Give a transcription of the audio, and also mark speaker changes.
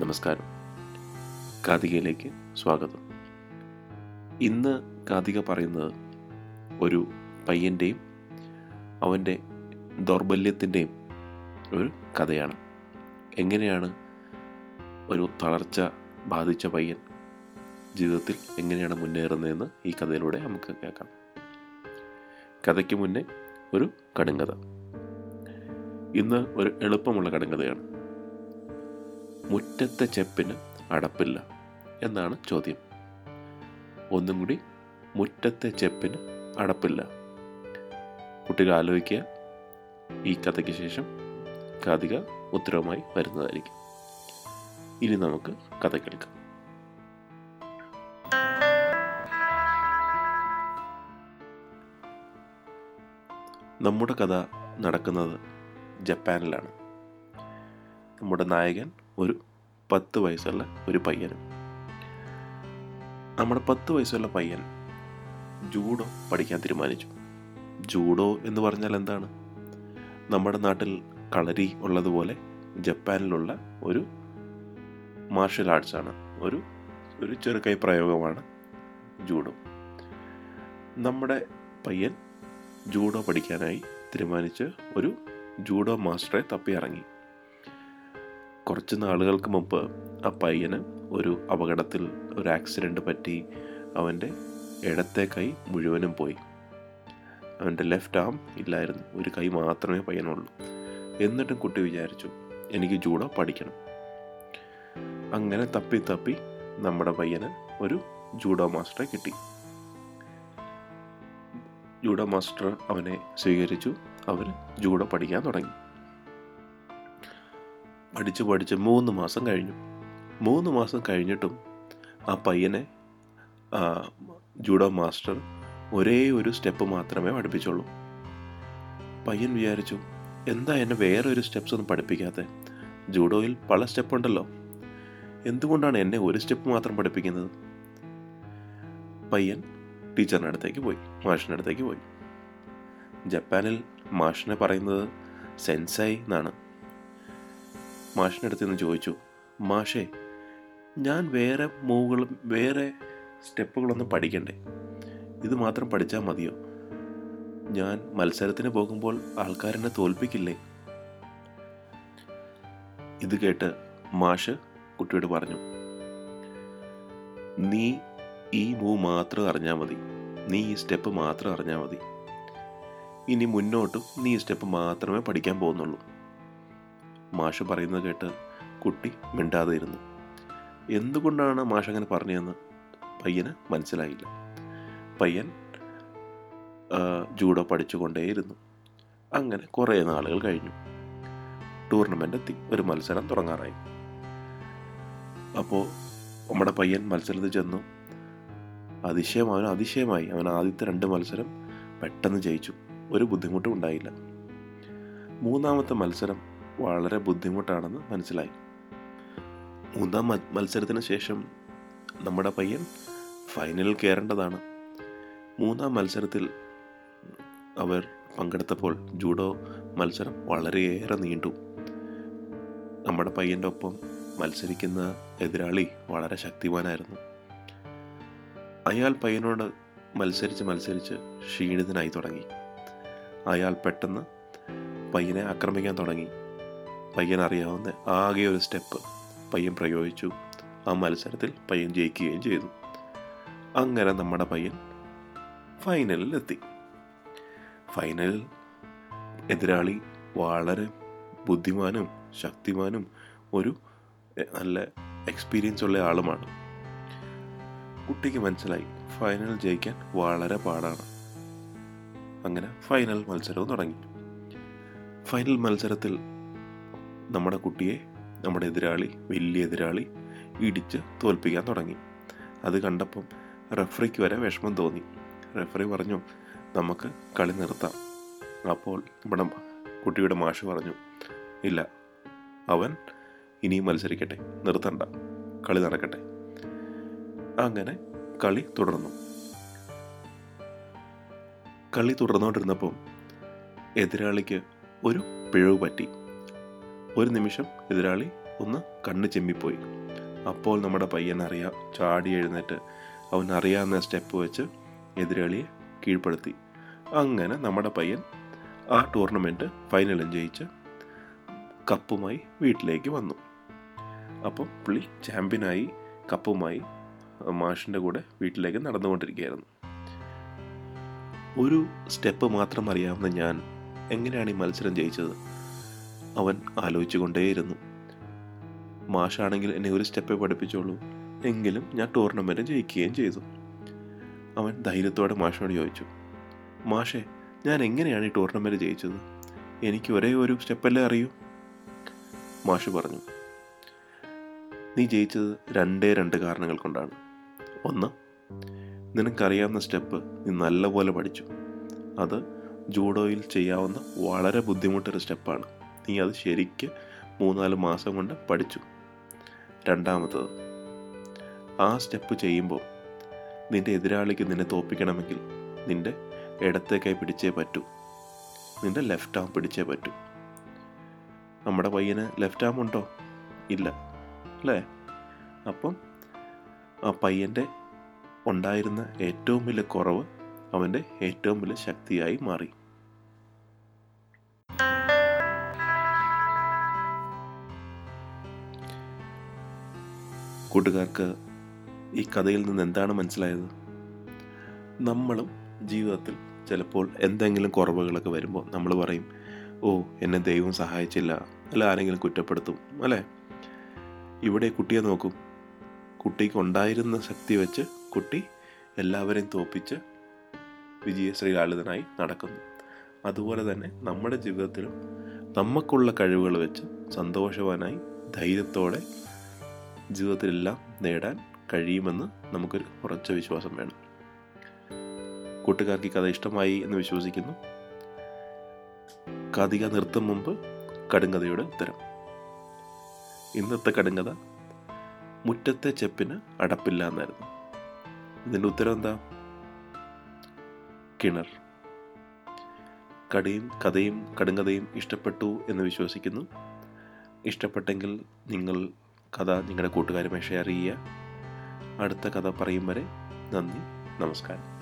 Speaker 1: നമസ്കാരം. കാതികയിലേക്ക് സ്വാഗതം. ഇന്ന് കാതിക പറയുന്നത് ഒരു പയ്യന്റെയും അവന്റെ ദൗർബല്യത്തിന്റെയും ഒരു കഥയാണ്. എങ്ങനെയാണ് ഒരു തളർച്ച ബാധിച്ച പയ്യൻ ജീവിതത്തിൽ എങ്ങനെയാണ് മുന്നേറുന്നതെന്ന് ഈ കഥയിലൂടെ നമുക്ക് കേൾക്കാം. കഥയ്ക്ക് മുന്നേ ഒരു കടുങ്കഥ ഇന്ന് ഒരു എളുപ്പമുള്ള കടുങ്കഥയാണ് മുറ്റത്തെ ചെപ്പിന് അടപ്പില്ല എന്നാണ് ചോദ്യം. ഒന്നും കൂടി മുറ്റത്തെ ചെപ്പിന് അടപ്പില്ല. കുട്ടികൾ ആലോചിക്കുക. ഈ കഥയ്ക്ക് ശേഷം കാതിക ഉത്തരവുമായി വരുന്നതായിരിക്കും. ഇനി നമുക്ക് കഥ കേൾക്കാം. നമ്മുടെ കഥ നടക്കുന്നത് ജപ്പാനിലാണ്. നമ്മുടെ നായകൻ ഒരു പത്ത് വയസ്സുള്ള ഒരു പയ്യനും. നമ്മുടെ പത്ത് വയസ്സുള്ള പയ്യൻ ജൂഡോ പഠിക്കാൻ തീരുമാനിച്ചു. ജൂഡോ എന്ന് പറഞ്ഞാൽ എന്താണ്? നമ്മുടെ നാട്ടിൽ കളരി ഉള്ളതുപോലെ ജപ്പാനിലുള്ള ഒരു മാർഷൽ ആർട്സ് ആണ്. ഒരു ഒരു ചെറുകൈ പ്രയോഗമാണ് ജൂഡോ. നമ്മുടെ പയ്യൻ ജൂഡോ പഠിക്കാനായി തീരുമാനിച്ച് ഒരു ജൂഡോ മാസ്റ്ററെ തപ്പി ഇറങ്ങി കുറച്ച് നാളുകൾക്ക് മുമ്പ് ആ പയ്യന് ഒരു അപകടത്തിൽ ഒരു ആക്സിഡന്റ് പറ്റി അവന്റെ ഇടത്തെ കൈ മുഴുവനും പോയി. അവന്റെ ലെഫ്റ്റ് ആം ഇല്ലായിരുന്നു. ഒരു കൈ മാത്രമേ പയ്യനുള്ളൂ. എന്നിട്ടും കുട്ടി വിചാരിച്ചു എനിക്ക് ജൂഡോ പഠിക്കണം. അങ്ങനെ തപ്പി തപ്പി നമ്മുടെ പയ്യന് ഒരു ജൂഡോ മാസ്റ്ററെ കിട്ടി. ജൂഡോ മാസ്റ്റർ അവനെ സ്വീകരിച്ചു. അവർ ജൂഡോ പഠിക്കാൻ തുടങ്ങി. പഠിച്ച് പഠിച്ച് മൂന്ന് മാസം കഴിഞ്ഞു. മൂന്ന് മാസം കഴിഞ്ഞിട്ടും ആ പയ്യനെ ജൂഡോ മാസ്റ്റർ ഒരേ ഒരു സ്റ്റെപ്പ് മാത്രമേ പഠിപ്പിച്ചുള്ളൂ. പയ്യൻ വിചാരിച്ചു എന്താ എന്നെ വേറെ ഒരു സ്റ്റെപ്സ് ഒന്നും പഠിപ്പിക്കാതെ ജൂഡോയിൽ പല സ്റ്റെപ്പ് ഉണ്ടല്ലോ എന്തുകൊണ്ടാണ് എന്നെ ഒരു സ്റ്റെപ്പ് മാത്രം പഠിപ്പിക്കുന്നത്? പയ്യൻ ടീച്ചറിന്റെ അടുത്തേക്ക് പോയി മാഷിന്റെ അടുത്തേക്ക് പോയി. ജപ്പാനിൽ മാഷിനെ പറയുന്നത് സെൻസായി എന്നാണ്. മാഷിന്റെ അടുത്ത് നിന്ന് ചോദിച്ചു മാഷേ ഞാൻ വേറെ മൂവുകളും വേറെ സ്റ്റെപ്പുകളൊന്നും പഠിക്കണ്ടേ? ഇത് മാത്രം പഠിച്ചാൽ മതിയോ? ഞാൻ മത്സരത്തിന് പോകുമ്പോൾ ആൾക്കാരെന്നെ തോൽപ്പിക്കില്ലേ? ഇത് കേട്ട് മാഷ് കുട്ടിയോട് പറഞ്ഞു നീ ഈ മൂവ് മാത്രം അറിഞ്ഞാൽ മതി. നീ ഈ സ്റ്റെപ്പ് മാത്രം അറിഞ്ഞാൽ മതി. ഇനി മുന്നോട്ടും നീ ഈ സ്റ്റെപ്പ് മാത്രമേ പഠിക്കാൻ പോകുന്നുള്ളൂ. മാഷ് പറയുന്നത് കേട്ട് കുട്ടി മിണ്ടാതെ ഇരുന്നു എന്തുകൊണ്ടാണ് മാഷ് അങ്ങനെ പറഞ്ഞതെന്ന് പയ്യന് മനസ്സിലായില്ല. പയ്യൻ ജൂഡോ പഠിച്ചുകൊണ്ടേയിരുന്നു. അങ്ങനെ കുറേ നാളുകൾ കഴിഞ്ഞു. ടൂർണമെന്റ് എത്തി ഒരു മത്സരം തുടങ്ങാറായി. അപ്പോൾ നമ്മുടെ പയ്യൻ മത്സരത്തിൽ ചെന്നു. അതിശയം അവന് അതിശയമായി. അവൻ ആദ്യത്തെ രണ്ട് മത്സരം പെട്ടെന്ന് ജയിച്ചു. ഒരു ബുദ്ധിമുട്ടും ഉണ്ടായില്ല. മൂന്നാമത്തെ മത്സരം വളരെ ബുദ്ധിമുട്ടാണെന്ന് മനസ്സിലായി. മൂന്നാം മത്സരത്തിന് ശേഷം നമ്മുടെ പയ്യൻ ഫൈനലിൽ കയറേണ്ടതാണ്. മൂന്നാം മത്സരത്തിൽ അവർ പങ്കെടുത്തപ്പോൾ ജൂഡോ മത്സരം വളരെയേറെ നീണ്ടു. നമ്മുടെ പയ്യന്റെ ഒപ്പം മത്സരിക്കുന്ന എതിരാളി വളരെ ശക്തിമാനായിരുന്നു. അയാൾ പയ്യനോട് മത്സരിച്ച് മത്സരിച്ച് ക്ഷീണിതനായി തുടങ്ങി. അയാൾ പെട്ടെന്ന് പയ്യനെ ആക്രമിക്കാൻ തുടങ്ങി. പയ്യൻ അറിയാവുന്ന ആകെ ഒരു സ്റ്റെപ്പ്. പയ്യൻ പ്രയോഗിച്ചു. ആ മത്സരത്തിൽ പയ്യൻ ജയിക്കുകയും ചെയ്തു. അങ്ങനെ നമ്മുടെ പയ്യൻ ഫൈനലിൽ എത്തി ഫൈനലിൽ എതിരാളി വളരെ ബുദ്ധിമാനും ശക്തിമാനും ഒരു നല്ല എക്സ്പീരിയൻസ് ഉള്ള ആളുമാണ്. കുട്ടിക്ക് മനസ്സിലായി ഫൈനൽ ജയിക്കാൻ വളരെ പാടാണ്. അങ്ങനെ ഫൈനൽ മത്സരവും തുടങ്ങി. ഫൈനൽ മത്സരത്തിൽ നമ്മുടെ കുട്ടിയെ നമ്മുടെ എതിരാളി വലിയ എതിരാളി ഇടിച്ച് തോൽപ്പിക്കാൻ തുടങ്ങി. അത് കണ്ടപ്പം റെഫറിക്ക് വരെ വിഷമം തോന്നി. റെഫറി പറഞ്ഞു നമുക്ക് കളി നിർത്താം. അപ്പോൾ നമ്മുടെ കുട്ടിയുടെ മാഷ് പറഞ്ഞു ഇല്ല അവൻ ഇനിയും മത്സരിക്കട്ടെ നിർത്തണ്ട കളി നടക്കട്ടെ. അങ്ങനെ കളി തുടർന്നു. കളി തുടർന്നുകൊണ്ടിരുന്നപ്പം എതിരാളിക്ക് ഒരു പിഴവ് പറ്റി. ഒരു നിമിഷം എതിരാളി ഒന്ന് കണ്ണ് ചെമ്മിപ്പോയി. അപ്പോൾ നമ്മുടെ പയ്യൻ അറിയാം ചാടി എഴുന്നേറ്റ് അവൻ അറിയാവുന്ന സ്റ്റെപ്പ് വെച്ച് എതിരാളിയെ കീഴ്പ്പെടുത്തി. അങ്ങനെ നമ്മുടെ പയ്യൻ ആ ടൂർണമെന്റ് ഫൈനലും ജയിച്ച് കപ്പുമായി വീട്ടിലേക്ക് വന്നു. അപ്പോൾ പുള്ളി ചാമ്പ്യനായി കപ്പുമായി മാഷിന്റെ കൂടെ വീട്ടിലേക്ക് നടന്നുകൊണ്ടിരിക്കുകയായിരുന്നു. ഒരു സ്റ്റെപ്പ് മാത്രം അറിയാവുന്ന ഞാൻ എങ്ങനെയാണ് ഈ മത്സരം ജയിച്ചത്? അവൻ ആലോചിച്ചു കൊണ്ടേയിരുന്നു മാഷാണെങ്കിൽ എന്നെ ഒരു സ്റ്റെപ്പേ പഠിപ്പിച്ചോളൂ. എങ്കിലും ഞാൻ ടൂർണമെന്റ് ജയിക്കുകയും ചെയ്തു. അവൻ ധൈര്യത്തോടെ മാഷോട് ചോദിച്ചു മാഷേ ഞാൻ എങ്ങനെയാണ് ഈ ടൂർണമെന്റ് ജയിച്ചത്? എനിക്ക് ഒരേ ഒരു സ്റ്റെപ്പല്ലേ അറിയൂ? മാഷ് പറഞ്ഞു നീ ജയിച്ചത് രണ്ടേ രണ്ട് കാരണങ്ങൾ കൊണ്ടാണ്. ഒന്ന് നിനക്കറിയാവുന്ന സ്റ്റെപ്പ് നീ നല്ലപോലെ പഠിച്ചു. അത് ജൂഡോയിൽ ചെയ്യാവുന്ന വളരെ ബുദ്ധിമുട്ടൊരു സ്റ്റെപ്പാണ്. നീ അത് ശരിക്ക് മൂന്നാൽ മാസം കൊണ്ട് പഠിച്ചു. രണ്ടാമത്തത് ആ സ്റ്റെപ്പ് ചെയ്യുമ്പോൾ നിന്റെ എതിരാളിക്ക് നിന്നെ തോപ്പിക്കണമെങ്കിൽ നിന്റെ ഇടത്തെ കൈ പിടിച്ചേ പറ്റൂ. നിന്റെ ലെഫ്റ്റ് ആം പിടിച്ചേ പറ്റൂ. നമ്മുടെ പയ്യന് ലെഫ്റ്റ് ആം ഉണ്ടോ? ഇല്ല അല്ലേ? അപ്പം ആ പയ്യന്റെ ഉണ്ടായിരുന്ന ഏറ്റവും വലിയ കുറവ് അവന്റെ ഏറ്റവും വലിയ ശക്തിയായി മാറി. കൂട്ടുകാർക്ക് ഈ കഥയിൽ നിന്ന് എന്താണ് മനസ്സിലായത്? നമ്മളും ജീവിതത്തിൽ ചിലപ്പോൾ എന്തെങ്കിലും കുറവുകളൊക്കെ വരുമ്പോൾ നമ്മൾ പറയും ഓ എന്നെ ദൈവം സഹായിച്ചില്ല. അല്ല ആരെങ്കിലും കുറ്റപ്പെടുത്തും. അല്ലേ? ഇവിടെ കുട്ടിയെ നോക്കും. കുട്ടിക്ക് ഉണ്ടായിരുന്ന ശക്തി വെച്ച് കുട്ടി എല്ലാവരെയും തോപ്പിച്ച് വിജയശ്രീലാളിതനായി നടക്കുന്നു. അതുപോലെ തന്നെ നമ്മുടെ ജീവിതത്തിലും നമുക്കുള്ള കഴിവുകൾ വെച്ച് സന്തോഷവാനായി ധൈര്യത്തോടെ ജീവിതത്തിലെല്ലാം നേടാൻ കഴിയുമെന്ന് നമുക്കൊരു ഉറച്ച വിശ്വാസം വേണം. കൂട്ടുകാർക്ക് കഥ ഇഷ്ടമായി എന്ന് വിശ്വസിക്കുന്നു. കഥിക നിർത്തും മുമ്പ് കടുങ്കഥയുടെ ഉത്തരം. ഇന്നത്തെ കടുങ്കഥ മുറ്റത്തെ ചെപ്പിന് അടപ്പില്ല എന്നായിരുന്നു. ഇതിന്റെ ഉത്തരം എന്താ? കിണർ. കടയും കഥയും കടുങ്കഥയും ഇഷ്ടപ്പെട്ടു എന്ന് വിശ്വസിക്കുന്നു. ഇഷ്ടപ്പെട്ടെങ്കിൽ നിങ്ങൾ കഥ നിങ്ങളുടെ കൂട്ടുകാരുമായി ഷെയർ ചെയ്യുക. അടുത്ത കഥ പറയും വരെ നന്ദി നമസ്കാരം.